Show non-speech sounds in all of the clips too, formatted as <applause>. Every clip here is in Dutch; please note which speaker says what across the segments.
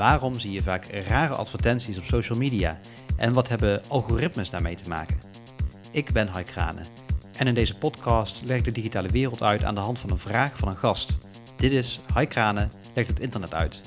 Speaker 1: Waarom zie je vaak rare advertenties op social media? En wat hebben algoritmes daarmee te maken? Ik ben Hai Kranen. En in deze podcast leg ik de digitale wereld uit aan de hand van een vraag van een gast. Dit is Hai Kranen legt het internet uit.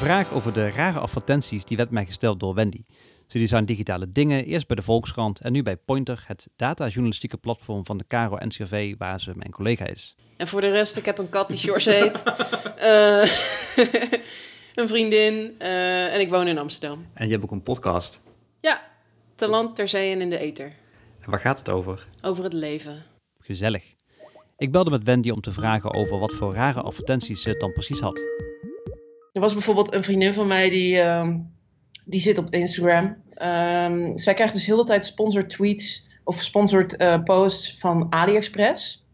Speaker 1: Vraag over de rare advertenties die werd mij gesteld door Wendy. Ze designt digitale dingen, eerst bij de Volkskrant en nu bij Pointer, het datajournalistieke platform van de Caro NCRV, waar ze mijn collega is.
Speaker 2: En voor de rest, ik heb een kat die George heet. <laughs> Eh, <laughs> een vriendin. eh, en ik woon in Amsterdam.
Speaker 1: En je hebt ook een podcast.
Speaker 2: Ja, te land, ter zee en in de ether.
Speaker 1: En waar gaat het over?
Speaker 2: Over het leven.
Speaker 1: Gezellig. Ik belde met Wendy om te vragen over wat voor rare advertenties ze dan precies had.
Speaker 2: Er was bijvoorbeeld een vriendin van mij die, ehm, die zit op Instagram. Ehm, zij krijgt dus heel de tijd sponsored tweets of sponsored eh, posts van AliExpress.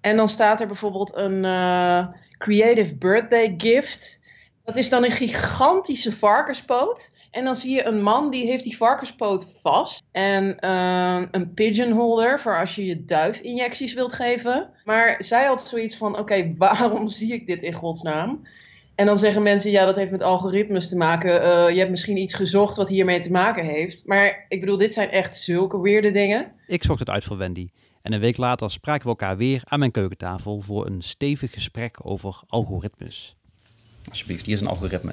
Speaker 2: En dan staat er bijvoorbeeld een eh, creative birthday gift. Dat is dan een gigantische varkenspoot. En dan zie je een man die heeft die varkenspoot vast. En eh, een pigeonholder voor als je je duifinjecties wilt geven. Maar zij had zoiets van, oké, waarom zie ik dit in godsnaam? En dan zeggen mensen, ja, dat heeft met algoritmes te maken. Eh, je hebt misschien iets gezocht wat hiermee te maken heeft. Maar ik bedoel, dit zijn echt zulke weirde dingen.
Speaker 1: Ik zocht het uit voor Wendy. En een week later spraken we elkaar weer aan mijn keukentafel voor een stevig gesprek over algoritmes. Alsjeblieft, hier is een algoritme.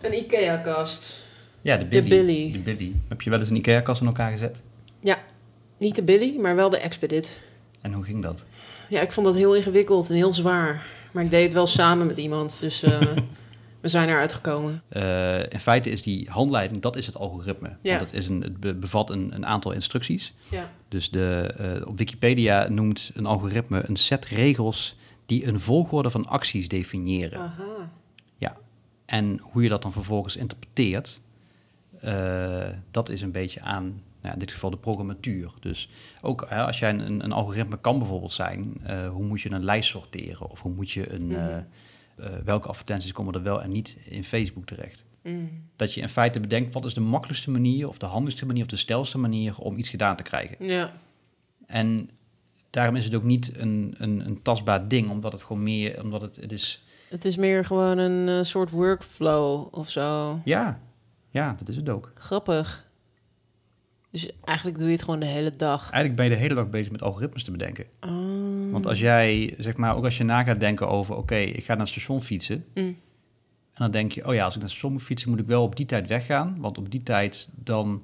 Speaker 2: Een IKEA-kast.
Speaker 1: Ja, de
Speaker 2: Billy. Billy.
Speaker 1: De Billy. Heb je wel eens een IKEA-kast in elkaar gezet?
Speaker 2: Ja, niet de Billy, maar wel de Expedit.
Speaker 1: En hoe ging dat?
Speaker 2: Ja, ik vond dat heel ingewikkeld en heel zwaar. Maar ik deed het wel samen met iemand, dus eh, <laughs> we zijn eruit gekomen.
Speaker 1: Eh, in feite is die handleiding, dat is het algoritme.
Speaker 2: Ja.
Speaker 1: Want het, is een, het be- bevat een, een aantal instructies.
Speaker 2: Ja.
Speaker 1: Dus de, eh, op Wikipedia noemt een algoritme een set regels die een volgorde van acties definiëren.
Speaker 2: Aha.
Speaker 1: En hoe je dat dan vervolgens interpreteert, dat is een beetje aan, nou, in dit geval de programmatuur. Dus ook hè, als jij een, een algoritme kan bijvoorbeeld zijn, eh, hoe moet je een lijst sorteren? Of hoe moet je een,
Speaker 2: Mhm.
Speaker 1: eh, eh, welke advertenties komen er wel en niet in Facebook terecht?
Speaker 2: Mm.
Speaker 1: Dat je in feite bedenkt, wat is de makkelijkste manier of de handigste manier of de stelste manier om iets gedaan te krijgen?
Speaker 2: Ja.
Speaker 1: En daarom is het ook niet een, een, een tastbaar ding, omdat het gewoon meer, omdat het, het is,
Speaker 2: Het is meer gewoon een soort workflow of zo.
Speaker 1: ja, ja, dat is het ook.
Speaker 2: Grappig. Dus eigenlijk doe je het gewoon de hele dag.
Speaker 1: Eigenlijk ben je de hele dag bezig met algoritmes te bedenken.
Speaker 2: Oh.
Speaker 1: Want als jij, zeg maar, ook als je na gaat denken over, oké, ik ga naar het station fietsen.
Speaker 2: Mm.
Speaker 1: En dan denk je, oh ja, als ik naar het station moet fietsen, moet ik wel op die tijd weggaan. Want op die tijd, dan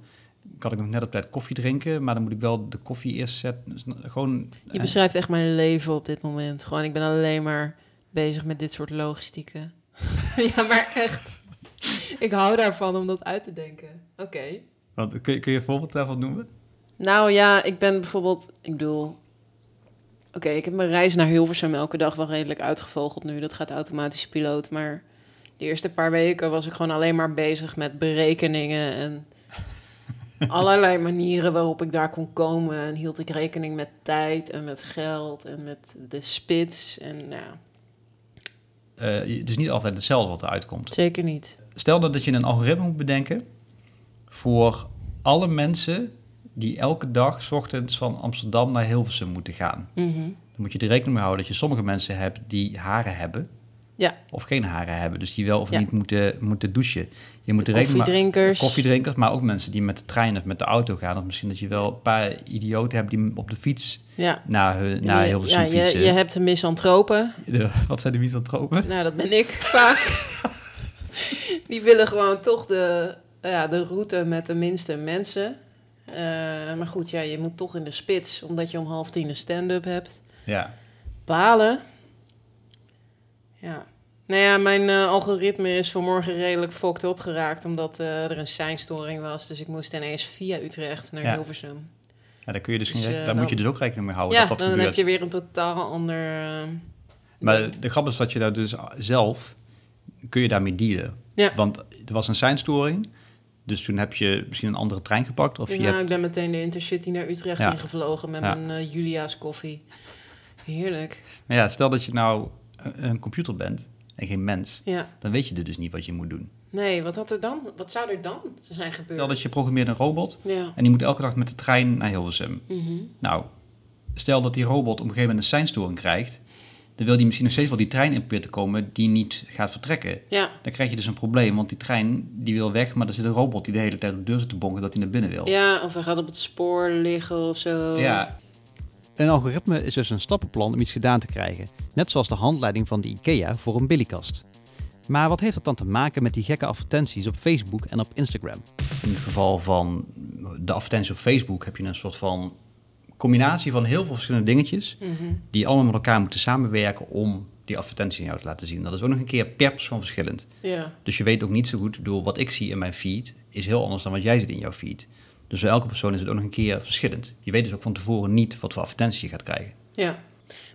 Speaker 1: kan ik nog net op tijd koffie drinken. Maar dan moet ik wel de koffie eerst zetten. Dus gewoon,
Speaker 2: Je
Speaker 1: eh,
Speaker 2: beschrijft echt mijn leven op dit moment. Gewoon, ik ben alleen maar bezig met dit soort logistieken. <laughs> ja, maar echt. Ik hou daarvan om dat uit te denken. Oké.
Speaker 1: Want, kun, je, kun je een voorbeeld daarvan noemen?
Speaker 2: Nou ja, ik ben bijvoorbeeld, ik bedoel... Oké, ik heb mijn reis naar Hilversum elke dag wel redelijk uitgevogeld nu. Dat gaat automatisch piloot, maar de eerste paar weken was ik gewoon alleen maar bezig met berekeningen en <laughs> allerlei manieren waarop ik daar kon komen. En hield ik rekening met tijd en met geld en met de spits. En nou,
Speaker 1: het is niet altijd hetzelfde wat eruit komt.
Speaker 2: zeker niet.
Speaker 1: Stel dat dat je een algoritme moet bedenken voor alle mensen die elke dag 's ochtends van Amsterdam naar Hilversum moeten gaan.
Speaker 2: Mhm.
Speaker 1: Dan moet je er rekening mee houden dat je sommige mensen hebt die haren hebben.
Speaker 2: Ja.
Speaker 1: Of geen haren hebben, dus die wel of
Speaker 2: Ja.
Speaker 1: niet moeten, moeten douchen. Je moet er rekening
Speaker 2: Koffiedrinkers.
Speaker 1: koffiedrinkers, maar ook mensen die met de trein of met de auto gaan. Of misschien dat je wel een paar idioten hebt die op de fiets
Speaker 2: Ja.
Speaker 1: naar, hun, naar Hilversum
Speaker 2: ja, je,
Speaker 1: fietsen.
Speaker 2: je hebt de misantropen.
Speaker 1: De- wat zijn de misantropen?
Speaker 2: Nou, dat ben ik vaak. <laughs> Die willen gewoon toch de, ja, de route met de minste mensen. Eh, maar goed, ja, je moet toch in de spits, omdat je om half tien een stand-up hebt.
Speaker 1: Ja.
Speaker 2: Balen. Ja. Nou ja, mijn eh, algoritme is vanmorgen redelijk fokt opgeraakt, omdat eh, er een seinstoring was. Dus ik moest ineens via Utrecht naar
Speaker 1: Ja.
Speaker 2: Hilversum.
Speaker 1: ja, daar kun je dus,
Speaker 2: Dus,
Speaker 1: daar
Speaker 2: dan-
Speaker 1: moet je dus ook rekening mee houden
Speaker 2: ja,
Speaker 1: dat dat
Speaker 2: dan
Speaker 1: gebeurt.
Speaker 2: heb je weer een totaal ander...
Speaker 1: Maar de grap is dat je daar dus zelf kun je daarmee dealen.
Speaker 2: Ja.
Speaker 1: Want er was een seinstoring, dus toen heb je misschien een andere trein gepakt. Of je
Speaker 2: nou,
Speaker 1: hebt,
Speaker 2: ik ben meteen de Intercity naar Utrecht
Speaker 1: Ja.
Speaker 2: ingevlogen met
Speaker 1: Ja.
Speaker 2: mijn eh, Julia's koffie. Heerlijk.
Speaker 1: maar ja, stel dat je nou een- een computer bent en geen mens,
Speaker 2: Ja.
Speaker 1: dan weet je dus niet wat je moet doen.
Speaker 2: Nee, wat, had er dan, wat zou er dan zijn gebeurd?
Speaker 1: Stel dat je programmeert een robot
Speaker 2: Ja.
Speaker 1: en die moet elke dag met de trein naar Hilversum.
Speaker 2: Mhm.
Speaker 1: Nou, stel dat die robot op een gegeven moment een seinstoring krijgt, dan wil die misschien nog steeds wel die trein in proberen te komen die niet gaat vertrekken.
Speaker 2: Ja.
Speaker 1: Dan krijg je dus een probleem, want die trein die wil weg, maar er zit een robot die de hele tijd op de deur zit te bonken dat hij naar binnen wil.
Speaker 2: ja, of hij gaat op het spoor liggen of zo.
Speaker 1: Ja. Een algoritme is dus een stappenplan om iets gedaan te krijgen. Net zoals de handleiding van de IKEA voor een billykast. Maar wat heeft dat dan te maken met die gekke advertenties op Facebook en op Instagram? In het geval van de advertenties op Facebook heb je een soort van combinatie van heel veel verschillende dingetjes.
Speaker 2: Mhm.
Speaker 1: Die allemaal met elkaar moeten samenwerken om die advertentie aan jou te laten zien. Dat is ook nog een keer per persoon verschillend.
Speaker 2: Ja.
Speaker 1: Dus je weet ook niet zo goed, bedoel, wat ik zie in mijn feed is heel anders dan wat jij ziet in jouw feed. Dus voor elke persoon is het ook nog een keer verschillend. Je weet dus ook van tevoren niet wat voor advertentie je gaat krijgen.
Speaker 2: Ja.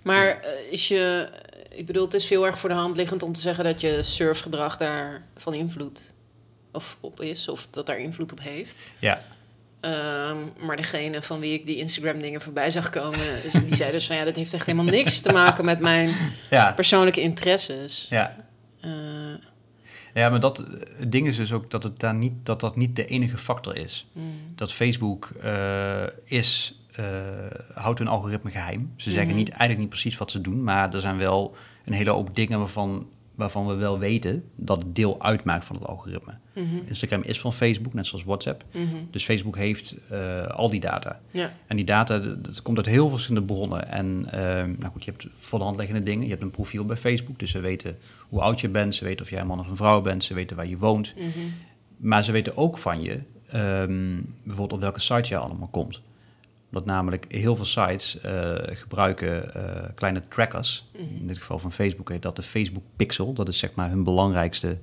Speaker 2: Maar eh, is je... Ik bedoel, het is veel erg voor de hand liggend om te zeggen dat je surfgedrag daar van invloed of op is. Of dat daar invloed op heeft.
Speaker 1: Ja,
Speaker 2: Ehm, maar degene van wie ik die Instagram dingen voorbij zag komen... <laughs> dus die zei dus van ja, dat heeft echt helemaal niks te maken met mijn <laughs>
Speaker 1: ja,
Speaker 2: persoonlijke interesses.
Speaker 1: ja.
Speaker 2: Eh,
Speaker 1: Ja, maar dat, het ding is dus ook dat, het daar niet, dat dat niet de enige factor is.
Speaker 2: mm,
Speaker 1: Dat Facebook eh, is, eh, houdt hun algoritme geheim. Ze zeggen
Speaker 2: Mhm.
Speaker 1: niet, eigenlijk niet precies wat ze doen, maar er zijn wel een hele hoop dingen waarvan, waarvan we wel weten dat het deel uitmaakt van het algoritme.
Speaker 2: mhm,
Speaker 1: Instagram is van Facebook, net zoals WhatsApp.
Speaker 2: mhm.
Speaker 1: Dus Facebook heeft eh, al die data.
Speaker 2: Ja.
Speaker 1: En die data, dat komt uit heel veel verschillende bronnen. En ehm, nou goed, je hebt voor de hand liggende dingen. Je hebt een profiel bij Facebook, dus ze weten hoe oud je bent. Ze weten of jij een man of een vrouw bent. Ze weten waar je woont.
Speaker 2: mhm.
Speaker 1: Maar ze weten ook van je, ehm, bijvoorbeeld op welke sites je allemaal komt. Omdat namelijk heel veel sites eh, gebruiken eh, kleine trackers.
Speaker 2: Mhm.
Speaker 1: In dit geval van Facebook heet dat de Facebook Pixel. Dat is zeg maar hun belangrijkste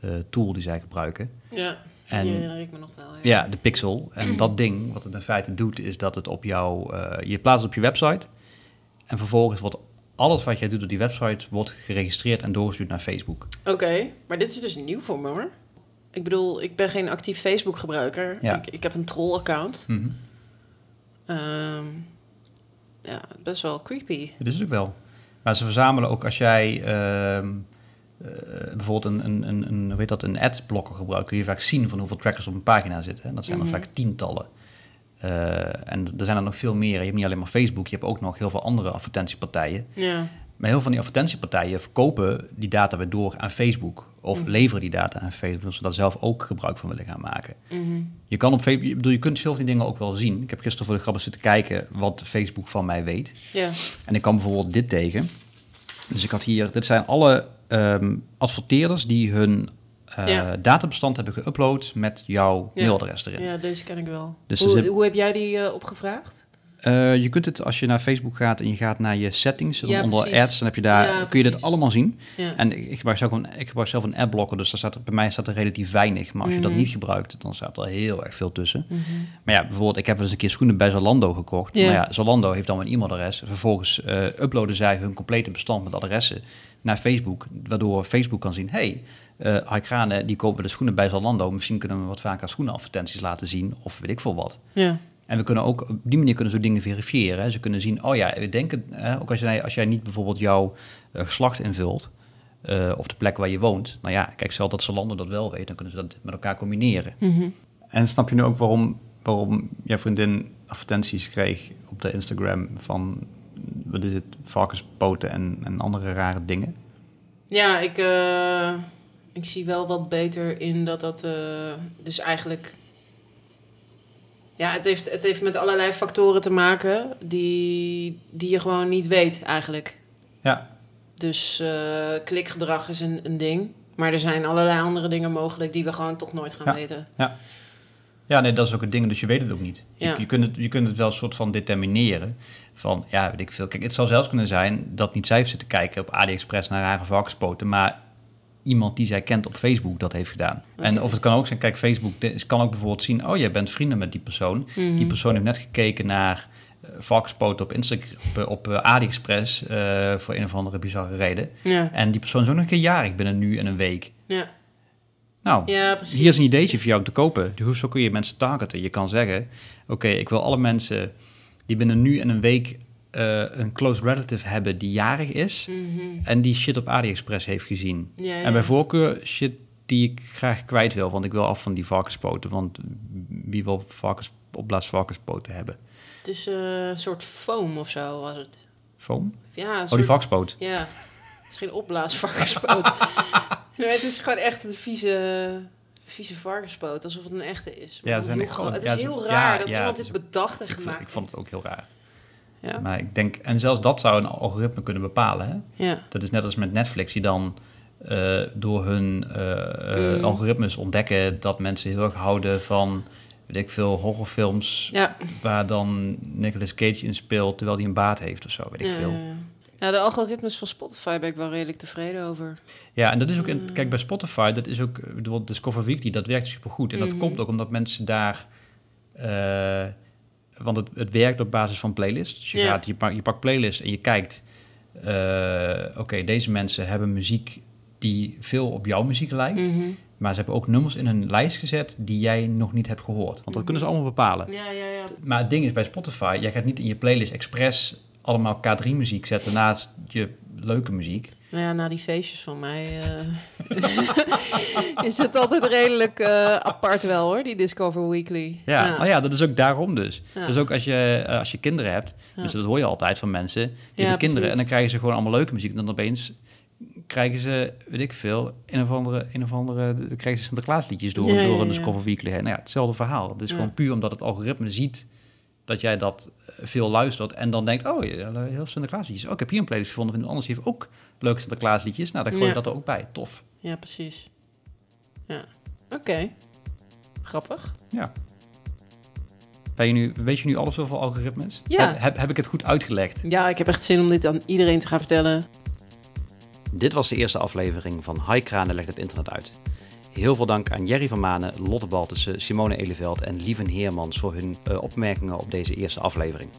Speaker 1: eh, tool die zij gebruiken.
Speaker 2: Ja,
Speaker 1: En-
Speaker 2: die herinner ik me nog wel.
Speaker 1: Ja, de Pixel. En <clears throat> dat ding, wat het in feite doet, is dat het op jou... eh, je plaatst het op je website. En vervolgens wordt alles wat jij doet op die website... wordt geregistreerd en doorgestuurd naar Facebook.
Speaker 2: Oké, maar dit is dus nieuw voor me hoor. Ik bedoel, ik ben geen actief Facebook-gebruiker.
Speaker 1: Ja.
Speaker 2: Ik, ik heb een troll-account.
Speaker 1: Mhm.
Speaker 2: Ehm, ja, best wel creepy.
Speaker 1: Dat is het ook wel. Maar ze verzamelen ook als jij... ehm, eh, bijvoorbeeld een, een, een, een, heet dat, een adblocker gebruikt... kun je vaak zien van hoeveel trackers op een pagina zitten. En dat zijn
Speaker 2: Mhm.
Speaker 1: er vaak tientallen. Eh, en er zijn er nog veel meer. Je hebt niet alleen maar Facebook, je hebt ook nog heel veel andere advertentiepartijen.
Speaker 2: Ja,
Speaker 1: Maar heel veel van die advertentiepartijen verkopen die data weer door aan Facebook. Of
Speaker 2: Mhm.
Speaker 1: leveren die data aan Facebook, zodat ze daar zelf ook gebruik van willen gaan maken.
Speaker 2: mhm.
Speaker 1: Je kan op Facebook, bedoel, je kunt veel van die dingen ook wel zien. Ik heb gisteren voor de grappen zitten kijken wat Facebook van mij weet.
Speaker 2: ja.
Speaker 1: En ik kwam bijvoorbeeld dit tegen. Dus ik had hier, dit zijn alle ehm, adverteerders die hun eh,
Speaker 2: Ja.
Speaker 1: databestand hebben geüpload met jouw
Speaker 2: Ja.
Speaker 1: mailadres erin.
Speaker 2: ja, deze ken ik wel.
Speaker 1: Dus
Speaker 2: hoe heb jij die eh, opgevraagd?
Speaker 1: Eh, je kunt het als je naar Facebook gaat en je gaat naar je settings, dan
Speaker 2: Ja,
Speaker 1: onder
Speaker 2: precies.
Speaker 1: ads, dan heb je daar,
Speaker 2: Ja,
Speaker 1: kun je dit
Speaker 2: precies.
Speaker 1: allemaal zien.
Speaker 2: Ja.
Speaker 1: En ik ik gebruik zelf, een, ik gebruik zelf een adblocker, dus daar staat er, bij mij staat er relatief weinig. Maar als je dat
Speaker 2: Mhm.
Speaker 1: niet gebruikt, dan staat er heel erg veel tussen.
Speaker 2: Mhm.
Speaker 1: Maar ja, bijvoorbeeld, ik heb wel eens een keer schoenen bij Zalando gekocht.
Speaker 2: Ja.
Speaker 1: Maar ja, Zalando heeft dan mijn e-mailadres. Vervolgens eh, uploaden zij hun complete bestand met adressen naar Facebook. Waardoor Facebook kan zien, hey, eh Krane, die kopen de schoenen bij Zalando. Misschien kunnen we wat vaker schoenenadvertenties laten zien. Of weet ik veel wat.
Speaker 2: Ja.
Speaker 1: En we kunnen ook op die manier kunnen ze dingen verifiëren. hè. Ze kunnen zien, oh ja, we denken, hè, ook als jij, als jij niet bijvoorbeeld jouw eh, geslacht invult, eh, of de plek waar je woont. Nou ja, kijk, stel dat Zalando dat wel weet, dan kunnen ze dat met elkaar combineren.
Speaker 2: Mhm.
Speaker 1: En snap je nu ook waarom, waarom jouw vriendin advertenties kreeg op de Instagram van, wat is het, varkenspoten en, en andere rare dingen?
Speaker 2: Ja, ik, eh, ik zie wel wat beter in dat dat eh, dus eigenlijk... Ja, het heeft, het heeft met allerlei factoren te maken die, die je gewoon niet weet eigenlijk.
Speaker 1: Ja,
Speaker 2: Dus eh, klikgedrag is een, een ding. Maar er zijn allerlei andere dingen mogelijk die we gewoon toch nooit gaan
Speaker 1: Ja.
Speaker 2: weten.
Speaker 1: Ja, nee, dat is ook het ding, dus je weet het ook niet. Je,
Speaker 2: Ja.
Speaker 1: je, kunt, het, je kunt het wel een soort van determineren. Van, ja, weet ik veel. Kijk, het zou zelfs kunnen zijn dat niet zij heeft zitten kijken op AliExpress naar rare varkenspoten, maar iemand die zij kent op Facebook dat heeft gedaan. En of het kan ook zijn, kijk, Facebook kan ook bijvoorbeeld zien, oh, jij bent vrienden met die persoon.
Speaker 2: Mhm.
Speaker 1: Die persoon heeft net gekeken naar eh, varkenspoten op, Instagram, op, op eh, AliExpress eh, voor een of andere bizarre reden.
Speaker 2: Ja,
Speaker 1: En die persoon is ook nog een keer jarig binnen nu en een week.
Speaker 2: ja.
Speaker 1: Nou,
Speaker 2: ja
Speaker 1: hier is een ideetje voor jou om te kopen. Dus zo kun je mensen targeten. Je kan zeggen, oké, ik wil alle mensen die binnen nu en een week eh, een close relative hebben die jarig is
Speaker 2: Mhm.
Speaker 1: en die shit op AliExpress heeft gezien.
Speaker 2: Ja, ja.
Speaker 1: En bij voorkeur shit die ik graag kwijt wil, want ik wil af van die varkenspoten. Want wie wil varkens, opblaasvarkenspoten hebben?
Speaker 2: Het is eh, een soort foam of zo was het.
Speaker 1: Foam?
Speaker 2: Ja, een
Speaker 1: Oh,
Speaker 2: soort...
Speaker 1: die varkenspoot.
Speaker 2: Ja, het is geen opblaasvarkenspoot. <laughs> nee, het is gewoon echt een vieze, vieze varkenspoot, alsof het een echte is. Maar
Speaker 1: Ja, zijn echt gewoon-
Speaker 2: Het is
Speaker 1: ja,
Speaker 2: heel
Speaker 1: ja,
Speaker 2: raar dat iemand dit bedacht en gemaakt
Speaker 1: ik vond het ook heel raar.
Speaker 2: Ja,
Speaker 1: Maar ik denk, en zelfs dat zou een algoritme kunnen bepalen. Hè?
Speaker 2: ja.
Speaker 1: Dat is net als met Netflix, die dan eh, door hun eh, eh,
Speaker 2: Mm.
Speaker 1: algoritmes ontdekken dat mensen heel erg houden van, weet ik veel, horrorfilms
Speaker 2: ja.
Speaker 1: waar dan Nicolas Cage in speelt terwijl hij een baard heeft of zo, weet ik veel.
Speaker 2: ja, de algoritmes van Spotify ben ik wel redelijk tevreden over.
Speaker 1: Ja, en dat is ook, in,
Speaker 2: Mm.
Speaker 1: kijk, bij Spotify, dat is ook, bedoel, Discover Weekly, dat werkt supergoed. En dat
Speaker 2: Mhm.
Speaker 1: komt ook omdat mensen daar, want het, het werkt op basis van playlists. Dus je,
Speaker 2: Ja.
Speaker 1: gaat, je, pak, je pakt playlist en je kijkt, eh, oké, deze mensen hebben muziek die veel op jouw muziek lijkt.
Speaker 2: Mhm.
Speaker 1: Maar ze hebben ook nummers in een lijst gezet die jij nog niet hebt gehoord. Want dat kunnen ze allemaal bepalen.
Speaker 2: Ja, ja, ja.
Speaker 1: Maar het ding is bij Spotify, jij gaat niet in je playlist expres allemaal K3 muziek zetten naast je leuke muziek.
Speaker 2: Nou ja, na die feestjes van mij eh, <laughs> is het altijd redelijk eh, apart wel hoor, die Discover Weekly.
Speaker 1: Ja,
Speaker 2: ja.
Speaker 1: Oh ja, dat is ook daarom dus.
Speaker 2: Ja.
Speaker 1: Dus ook als je, eh, als je kinderen hebt, dus dat hoor je altijd van mensen, die
Speaker 2: Ja,
Speaker 1: hebben kinderen
Speaker 2: precies.
Speaker 1: en dan krijgen ze gewoon allemaal leuke muziek. En dan opeens krijgen ze, weet ik veel, een of andere, een of andere dan krijgen ze Sinterklaasliedjes door,
Speaker 2: Ja,
Speaker 1: door
Speaker 2: ja,
Speaker 1: een
Speaker 2: ja.
Speaker 1: Discover Weekly heen. Nou ja, hetzelfde verhaal. Het is
Speaker 2: Ja.
Speaker 1: gewoon puur omdat het algoritme ziet dat jij dat eh, veel luistert en dan denkt, oh, heel Sinterklaasliedjes. Oh, ik heb hier een playlist gevonden van iemand anders die heeft ook leuke Sinterklaasliedjes. Nou, dan gooi je
Speaker 2: Ja.
Speaker 1: dat er ook bij. Tof.
Speaker 2: Ja, precies. Ja, oké. Grappig.
Speaker 1: Ja. Ben je nu, weet je nu alles over algoritmes?
Speaker 2: Ja.
Speaker 1: Heb, heb, heb ik het goed uitgelegd?
Speaker 2: Ja, ik heb echt zin om dit aan iedereen te gaan vertellen.
Speaker 1: Dit was de eerste aflevering van High Kranen legt het internet uit. Heel veel dank aan Jerry van Manen, Lotte Baltussen, Simone Eleveld en Lieven Heermans voor hun eh, opmerkingen op deze eerste aflevering.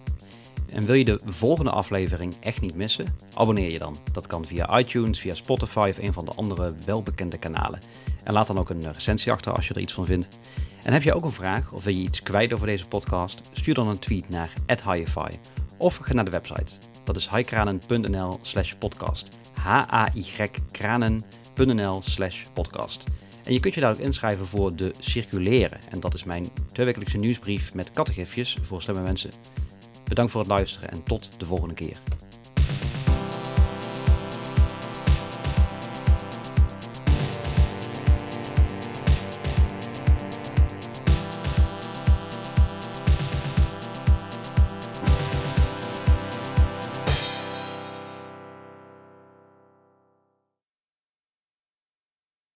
Speaker 1: En wil je de volgende aflevering echt niet missen? Abonneer je dan. Dat kan via iTunes, via Spotify of een van de andere welbekende kanalen. En laat dan ook een recensie achter als je er iets van vindt. En heb je ook een vraag of wil je iets kwijt over deze podcast? Stuur dan een tweet naar @highify of ga naar de website. Dat is highkranen.nl slash podcast. h-a-y-kranen.nl slash podcast. En je kunt je daar ook inschrijven voor de Circuleren. En dat is mijn tweewekelijkse nieuwsbrief met kattegifjes voor slimme mensen. Bedankt voor het luisteren en tot de volgende keer.